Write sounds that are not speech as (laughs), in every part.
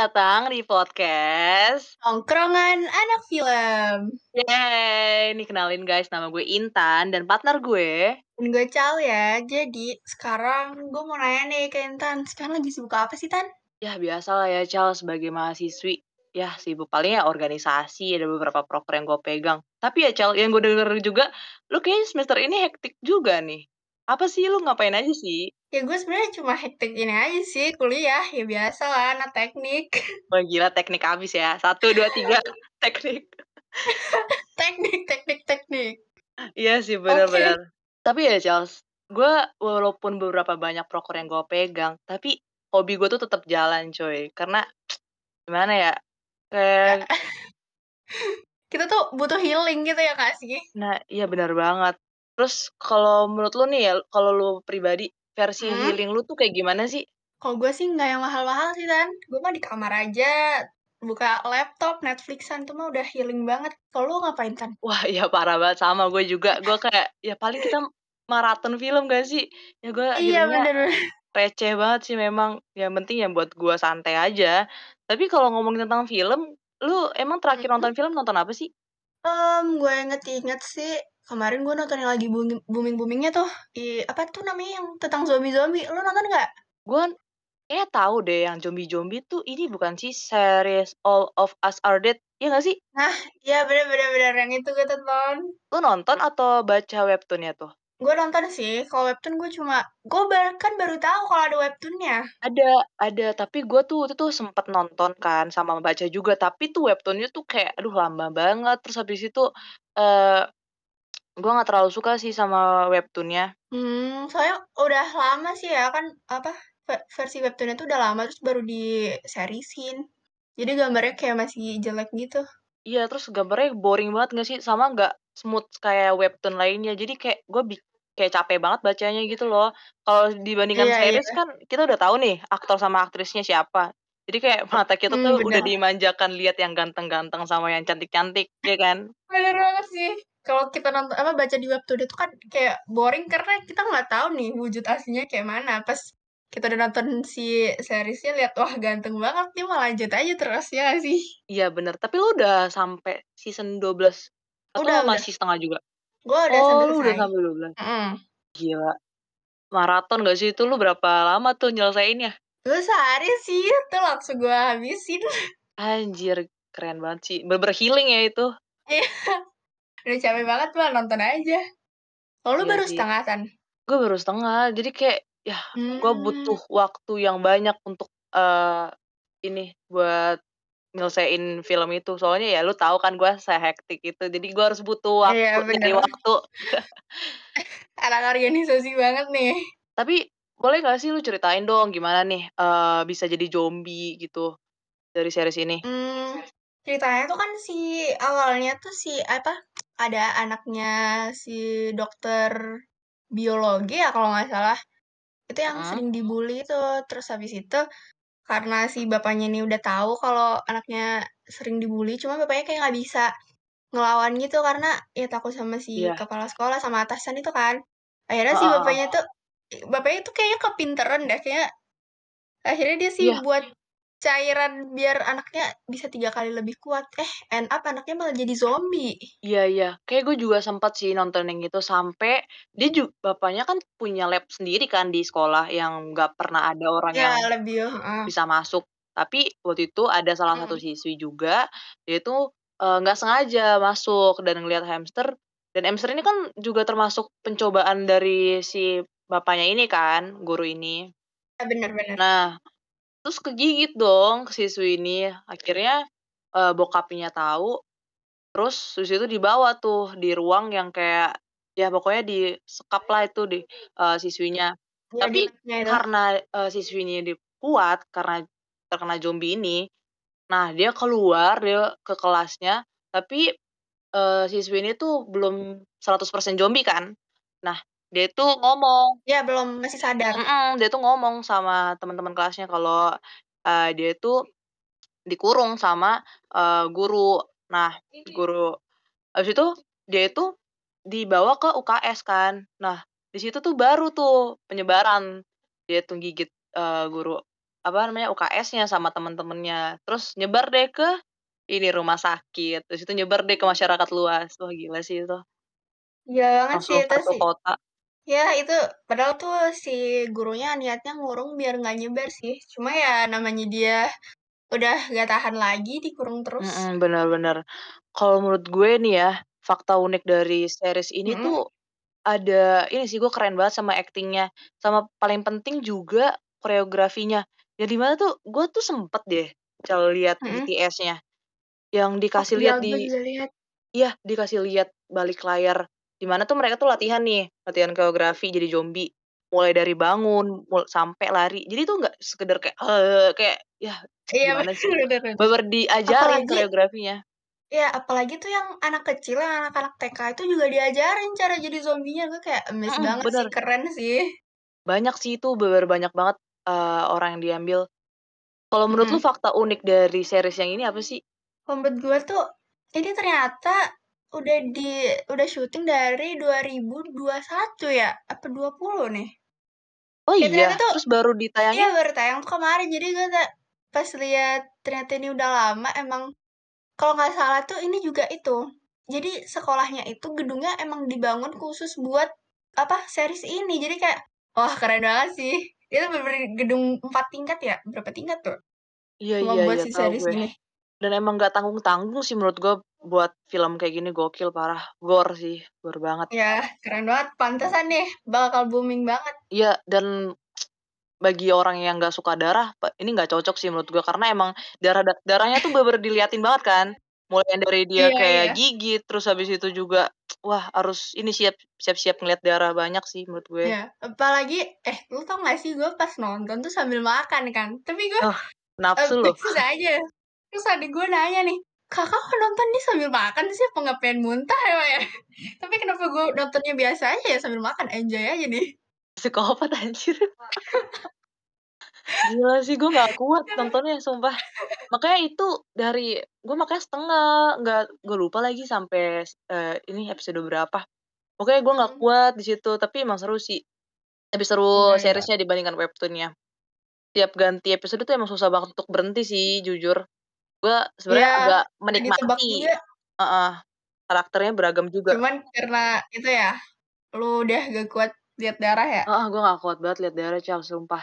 Datang di podcast Tongkrongan Anak Film. Yeay, ini kenalin guys, nama gue Intan dan partner gue Dan gue Cal ya. Jadi sekarang gue mau nanya nih ke Intan. Sekarang lagi sibuk apa sih Tan? Ya biasa lah ya Cal sebagai mahasiswi Ya sibuk paling ya organisasi, ada beberapa proker yang gue pegang Tapi ya Cal, yang gue denger juga, lu kayaknya semester ini hektik juga nih Apa sih, lu ngapain aja sih? Ya gue sebenarnya cuma hektik ini aja sih kuliah. Ya biasa lah anak teknik. Wah gila teknik habis ya, satu, dua, tiga, (laughs) teknik teknik, teknik, teknik. Iya sih benar-benar. Tapi ya Charles, gue walaupun beberapa banyak proker yang gue pegang, tapi hobi gue tuh tetap jalan coy. Karena gimana ya? Kayak (laughs) Kita tuh butuh healing gitu ya kak sih? nah iya benar banget. Terus kalau menurut lu nih ya, kalau lu pribadi versi Hmm? healing lu tuh kayak gimana sih? Kalau gue sih nggak yang mahal-mahal sih Tan. Gue mah di kamar aja. Buka laptop, Netflixan tuh mah udah healing banget. Kalau lu ngapain Tan? Wah iya parah banget sama gue juga. Gue kayak ya paling kita maraton film gak sih? Ya gue Iya healingnya bener. receh banget sih memang. Yang penting ya buat gue santai aja. Tapi kalau ngomongin tentang film, lu emang terakhir Hmm? nonton film nonton apa sih? Mmm, gue inget-inget sih, kemarin gue nonton yang lagi booming booming-boomingnya tuh, di apa tuh namanya yang tentang zombie-zombie, lu nonton nggak? Gue kayaknya tahu deh yang zombie-zombie tuh ini bukan sih series All of Us Are Dead, iya gak sih? Nah, iya bener bener bener, yang itu gue tonton. Lu nonton atau baca webtoonnya tuh? Gue nonton sih, kalau webtoon gue cuma gue bahkan baru tahu kalau ada webtoonnya. Ada, ada. Tapi gue tuh itu tuh sempet nonton kan sama baca juga. Tapi tuh webtoonnya tuh kayak aduh lama banget. Terus habis itu eh gue nggak terlalu suka sih sama webtoonnya. Hmm, soalnya udah lama sih ya kan, apa, ve versi webtoonnya tuh udah lama terus baru diserisin. Jadi gambarnya kayak masih jelek gitu. Iya, terus gambarnya boring banget gak sih? Sama nggak smooth kayak webtoon lainnya. Jadi kayak gue bi kayak capek banget bacanya gitu loh. Kalau dibandingkan Iya series iya. kan kita udah tahu nih aktor sama aktrisnya siapa. Jadi kayak mata kita tuh udah bener. dimanjakan lihat yang ganteng-ganteng sama yang cantik-cantik, ya kan? Bener banget sih. Kalau kita nonton apa, baca di webtoon itu kan kayak boring karena kita nggak tahu nih wujud aslinya kayak mana. Pas kita udah nonton si seriesnya lihat, wah ganteng banget nih, mau lanjut aja terus, ya sih? Iya bener. Tapi lu udah sampai season 12 atau Udah udah. masih setengah juga? Gue udah Oh, sampai lu udah sampai 12. Mhm. Gila. Maraton gak sih itu? Lu berapa lama tuh nyelesainnya? Gue sehari sih, itu langsung gue habisin. Anjir, keren banget sih. Bener-bener healing ya itu. Iya. Udah capek banget mah nonton aja. Kalau lu Iya baru sih. setengah, Tan? Gue baru setengah. Jadi kayak ya gue butuh waktu yang banyak untuk eh ini buat nyelesain film itu. Soalnya ya lu tahu kan gue sehektik itu. Jadi gue harus butuh waktu, Iya bener. waktu. (laughs) Anak organisasi banget nih. Tapi boleh gak sih lu ceritain dong gimana nih eh bisa jadi zombie gitu dari series ini? Mmm, ceritanya tuh kan si awalnya tuh si apa, ada anaknya si dokter biologi ya kalau nggak salah. Itu yang Mhm. sering dibully tuh. Terus habis itu karena si bapaknya ini udah tahu kalau anaknya sering dibully, cuma bapaknya kayak nggak bisa ngelawan gitu karena ya takut sama si Iya. kepala sekolah sama atasan itu kan. Akhirnya si Heeh heeh. bapaknya tuh bapaknya tuh kayaknya kepinteran deh, kayaknya akhirnya dia sih Iya. buat cairan biar anaknya bisa 3 kali lebih kuat. Eh, end up anaknya malah jadi zombie. Iya iya. Kayak gue juga sempet sih nonton yang itu sampai dia ju bapaknya kan punya lab sendiri kan di sekolah yang nggak pernah ada orang yang Ya lebih heeh. bisa masuk. Tapi waktu itu ada salah satu Mhm. siswi juga, dia itu nggak sengaja masuk dan ngelihat hamster. Dan hamster ini kan juga termasuk pencobaan dari si bapaknya ini kan, guru ini. Ya bener bener. Nah, terus kegigit dong siswi ini. Akhirnya eh, bokapnya tahu, terus habis itu dibawa tuh di ruang yang kayak ya pokoknya disekap lah itu di eh, siswinya. Ya di Tapi labnya itu. karena eh, siswi ini di kuat karena terkena zombie ini, nah dia keluar dia ke kelasnya, tapi eh, siswi ini tuh belum 100% zombie kan. Nah, dia itu ngomong Ya belum, masih sadar. mhm, dia tuh ngomong sama teman-teman kelasnya kalau eh, dia itu dikurung sama eh, guru. Nah, guru habis itu dia itu dibawa ke UKS kan. Nah, di situ tuh baru tuh penyebaran dia tuh gigit eh, guru apa namanya, UKS-nya sama temen-temennya, terus nyebar deh ke ini, rumah sakit, terus itu nyebar deh ke masyarakat luas. Wah, gila sih itu. Iya banget sih itu sih. kota. Ya itu, padahal tuh si gurunya niatnya ngurung biar nggak nyebar sih, cuma ya namanya dia udah nggak tahan lagi dikurung terus. Mhm, bener bener. Kalau menurut gue nih ya, fakta unik dari series ini Mhm. tuh ada ini sih, gue keren banget sama aktingnya, sama paling penting juga koreografinya. Yang di mana tuh, gue tuh sempet deh Cal lihat Mhm. BTS-nya, yang Oh dikasih iya, lihat di iya, dikasih lihat balik layar, di mana tuh mereka tuh latihan nih, latihan koreografi jadi zombie, mulai dari bangun, mul sampai lari. Jadi tuh nggak sekedar kayak, kayak ya Iya gimana sih, bener diajarin Apalagi koreografinya. Iya, apalagi tuh yang anak kecil, yang anak-anak TK itu juga diajarin cara jadi zombinya, gue kayak amazed Mhm, banget sih, bener. keren sih. Banyak sih itu, bener-bener banyak banget, eee, orang yang diambil. Kalau menurut lu Mhm. fakta unik dari series yang ini apa sih? Kalau menurut gue tuh, ini ternyata udah di udah syuting dari 2021 ya? Apa 20 nih? Oh Ya iya? tuh Terus baru iya ditayangin? baru tayang tuh kemarin, jadi gue pas lihat ternyata ini udah lama emang kalau nggak salah tuh ini juga itu, jadi sekolahnya itu gedungnya emang dibangun khusus buat, apa, series ini. Jadi kayak, wah keren banget sih. Itu bener-bener gedung 4 tingkat ya? Berapa tingkat tuh? Iya Cuma iya buat iya, si series gue. ini. Dan emang nggak tanggung-tanggung sih menurut gue buat film kayak gini, gokil parah, gore sih, gore banget. Ya, keren banget, pantesan deh bakal booming banget. Iya, dan bagi orang yang nggak suka darah, ini nggak cocok sih menurut gue, karena emang darah da darahnya tuh bener-bener diliatin banget kan, mulai dari dia Iya kayak iya. gigit, terus habis itu juga, wah harus ini siap siap-siap ngeliat darah banyak sih menurut gue. Iya, apalagi eh, lu tau nggak sih gue pas nonton tuh sambil makan kan, tapi gue, Oh, eee, nafsu loh. becus aja. Terus adik gue nanya nih, "Kakak kok nonton nih sambil makan sih, apa pengen muntah emang ya?" Tapi kenapa gue nontonnya biasa aja ya sambil makan, enjoy aja nih. Psikopat anjir. Gila sih, gue nggak kuat nontonnya sumpah. Makanya itu dari gue makanya setengah, nggak gue lupa lagi sampai, eee, ini episode berapa. Pokoknya gue nggak Mhm. kuat di situ, tapi emang seru sih. Lebih seru Iya iya. series-nya dibandingkan webtoon-nya. Tiap ganti episode tuh emang susah banget untuk berhenti sih jujur. Gue sebenarnya agak udah ditebak menikmati juga. heeh, karakternya beragam juga. Cuman karena itu ya, lu udah nggak kuat lihat darah ya? Heeh, gue nggak kuat banget lihat darah Cal, sumpah.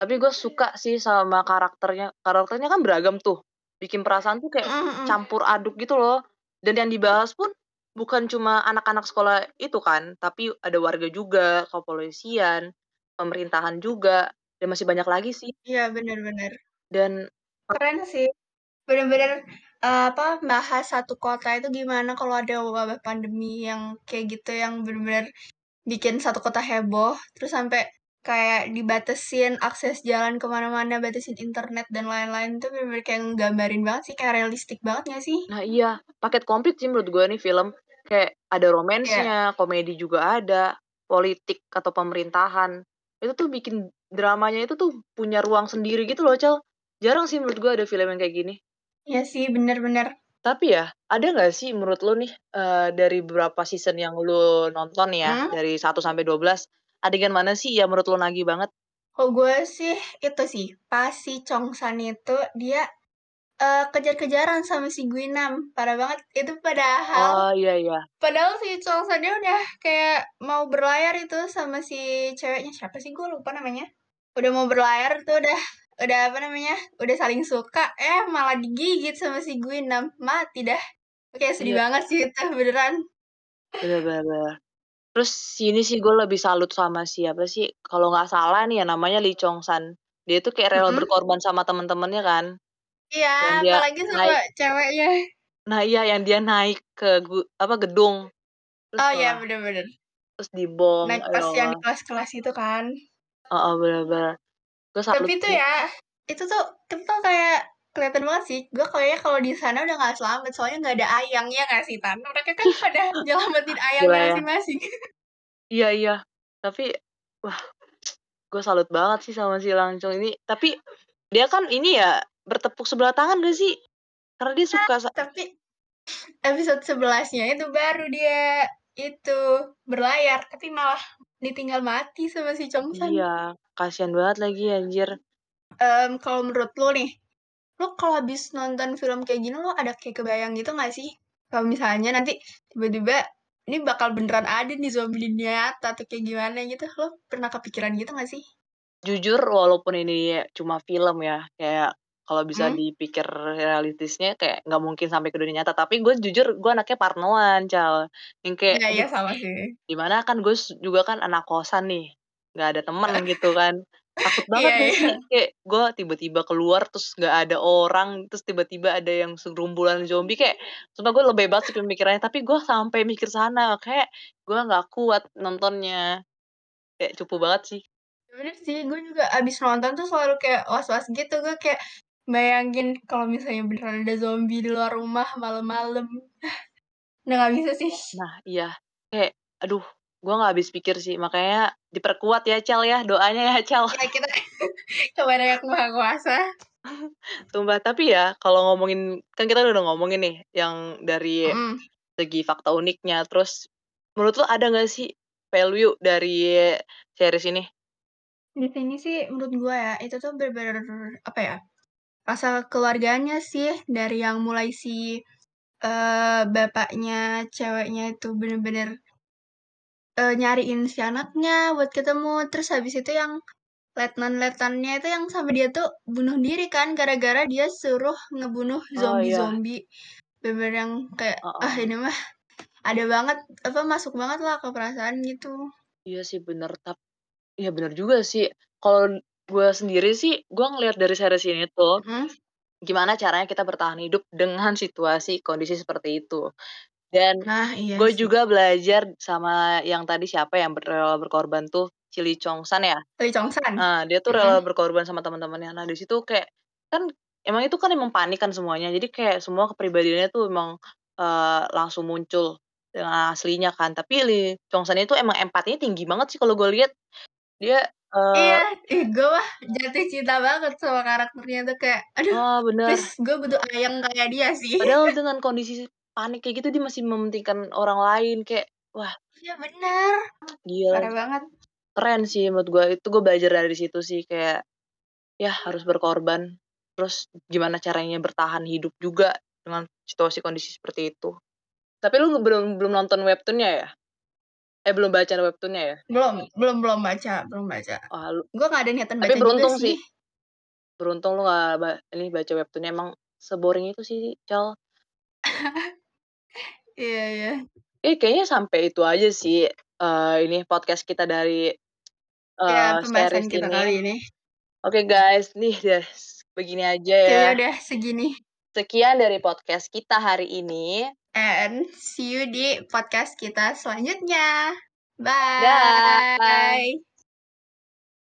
Tapi gue suka sih sama karakternya, karakternya kan beragam tuh, bikin perasaan tuh kayak Mhm mhm. campur aduk gitu loh. Dan yang dibahas pun bukan cuma anak-anak sekolah itu kan, tapi ada warga juga, kepolisian, pemerintahan juga, dan masih banyak lagi sih. Iya, bener. Dan Keren sih, bener-bener, eee, apa, bahas satu kota itu gimana kalau ada wabah pandemi yang kayak gitu, yang bener-bener bikin satu kota heboh, terus sampai kayak dibatasin akses jalan ke mana-mana, batasin internet dan lain-lain tuh bener-bener kayak nggambarin banget sih, kayak realistik banget nggak sih? Nah iya, paket komplit sih menurut gue nih film. Kayak ada Iya. romance-nya, komedi juga ada, politik atau pemerintahan. Itu tuh bikin dramanya itu tuh punya ruang sendiri gitu loh, Cal. Jarang sih menurut gue ada film yang kayak gini. Iya sih, bener bener. Tapi ya, ada nggak sih menurut lu nih, eee, dari beberapa season yang lu nonton ya, Mmm? dari 1 sampai 12, adegan mana sih yang menurut lu nagih banget? Kalau gue sih, itu sih, pas si Cheongsan itu dia, eee, kejar-kejaran sama si Guinam, parah banget. Itu padahal Oh, iya iya. padahal si Cheongsan-nya udah kayak mau berlayar itu sama si ceweknya, siapa sih gue lupa namanya. Udah mau berlayar tuh udah udah apa namanya, udah saling suka, eh malah digigit sama si Guinam, mati dah. Kayak sedih Iya. banget sih itu, beneran. Bener bener. Terus ini sih gue lebih salut sama siapa sih, kalau nggak salah nih ya namanya Lee Cheong-san. Dia tuh kayak rela Mhm. berkorban sama temen-temennya kan. Iya, dia apalagi sama naik ceweknya. nah iya, yang dia naik ke apa, gedung. Terus Oh iya, wah, bener bener. terus dibom, Naik ya pas yang di kelas-kelas itu kan. Heeh, bener bener. Gue salut Tapi sih. ya, itu tuh itu tuh kayak kelihatan banget sih, gue kayaknya kalau di sana udah nggak selamat, soalnya nggak ada Ayang, ya nggak sih, Tan? Mereka kan (laughs) pada nyelamatin ayangnya ya. masing-masing. Iya iya. Tapi, wah, gue salut banget sih sama si Langcung ini. Tapi, dia kan ini ya, bertepuk sebelah tangan gak sih? Karena dia Ah, suka sa tapi episode 11-nya itu baru dia itu berlayar, tapi malah ditinggal mati sama si Cheongsan. Iya, kasihan banget lagi anjir. Mmm, kalau menurut lo nih, lo kalau habis nonton film kayak gini lo ada kayak kebayang gitu nggak sih? Kalau misalnya nanti tiba-tiba ini bakal beneran ada nih zombie di nyata atau kayak gimana gitu, lo pernah kepikiran gitu nggak sih? Jujur walaupun ini cuma film ya, kayak kalau bisa Mmm? dipikir realistisnya kayak nggak mungkin sampai ke dunia nyata, tapi gue jujur gue anaknya parnoan, Cal. Yang kayak, Iya iya, aduh sama sih. gimana kan gue juga kan anak kosan nih, nggak ada temen (laughs) gitu kan. Takut banget Iya gak iya. sih kayak gue tiba-tiba keluar terus nggak ada orang, terus tiba-tiba ada yang segerombolan zombie kayak sumpah gue lebay banget sih pemikirannya, tapi gue sampai mikir sana, kayak gue nggak kuat nontonnya. Kayak cupu banget sih. Bener sih, gue juga abis nonton tuh selalu kayak was-was gitu, gue kayak bayangin kalau misalnya beneran ada zombie di luar rumah malam-malam. (laughs) Udah nggak bisa sih. Nah iya, kayak aduh gue nggak habis pikir sih, makanya diperkuat ya, Cal, ya, doanya ya, Cal. Iya kita (laughs) kepada Yang Maha Kuasa. (laughs) Sumpah, tapi ya kalau ngomongin kan kita udah ngomongin nih yang dari Mhm. segi fakta uniknya, terus menurut lo ada nggak sih value dari series ini? Di sini sih menurut gue ya, itu tuh bener-bener apa ya, rasa keluarganya sih dari yang mulai si, eee, bapaknya ceweknya itu bener-bener eee, nyariin si anaknya buat ketemu, terus habis itu yang letnan-letnannya itu yang sampai dia tuh bunuh diri kan gara-gara dia suruh ngebunuh Oh iya. zombie-zombie. Bener-bener yang kayak, ah Heeh. ini mah ada banget, apa, masuk banget lah ke perasaan gitu. Iya sih bener, tap iya bener juga sih. Kalau gue sendiri sih, gue ngelihat dari series ini tuh, Mhm. gimana caranya kita bertahan hidup dengan situasi kondisi seperti itu. Dan Nah, iya gue sih. juga belajar sama yang tadi siapa yang rela berkorban tuh, si Lee Cheong Shan ya? Lee Cheong Shan? Nah, dia tuh rela Mhm. berkorban sama teman-temannya. Nah, di situ kayak kan emang itu kan emang panik kan semuanya, jadi kayak semua kepribadiannya tuh emang, eee, langsung muncul dengan aslinya kan. Tapi Lee Cheong Shan itu emang empatinya tinggi banget sih kalau gue lihat. Dia, Iya, eee ih gue mah jatuh cinta banget sama karakternya tuh kayak, aduh please bener. gue butuh ayang kayak dia sih. Padahal (laughs) dengan kondisi panik kayak gitu dia masih mementingkan orang lain, kayak wah Iya bener, gila. parah banget. Keren sih menurut gue, itu gue belajar dari situ sih kayak, ya harus berkorban, terus gimana caranya bertahan hidup juga dengan situasi kondisi seperti itu. Tapi lu belum belum nonton webtoon-nya ya? Eh, belum baca webtoon-nya ya? Belum belum belum baca belum baca. Wah, lu Gue nggak ada niatan tapi baca juga beruntung sih. sih. Beruntung lu nggak ba ini baca webtoon-nya, emang se-boring itu sih, Cal. (laughs) Iya iya. Eh, kayaknya sampai itu aja sih, eee, ini podcast kita dari, eee, pembahasan series kita ini. kali ini. Oke guys, nih deh begini aja ya. Kayaknya udah segini. Sekian dari podcast kita hari ini. And see you di podcast kita selanjutnya. Dah. Bye.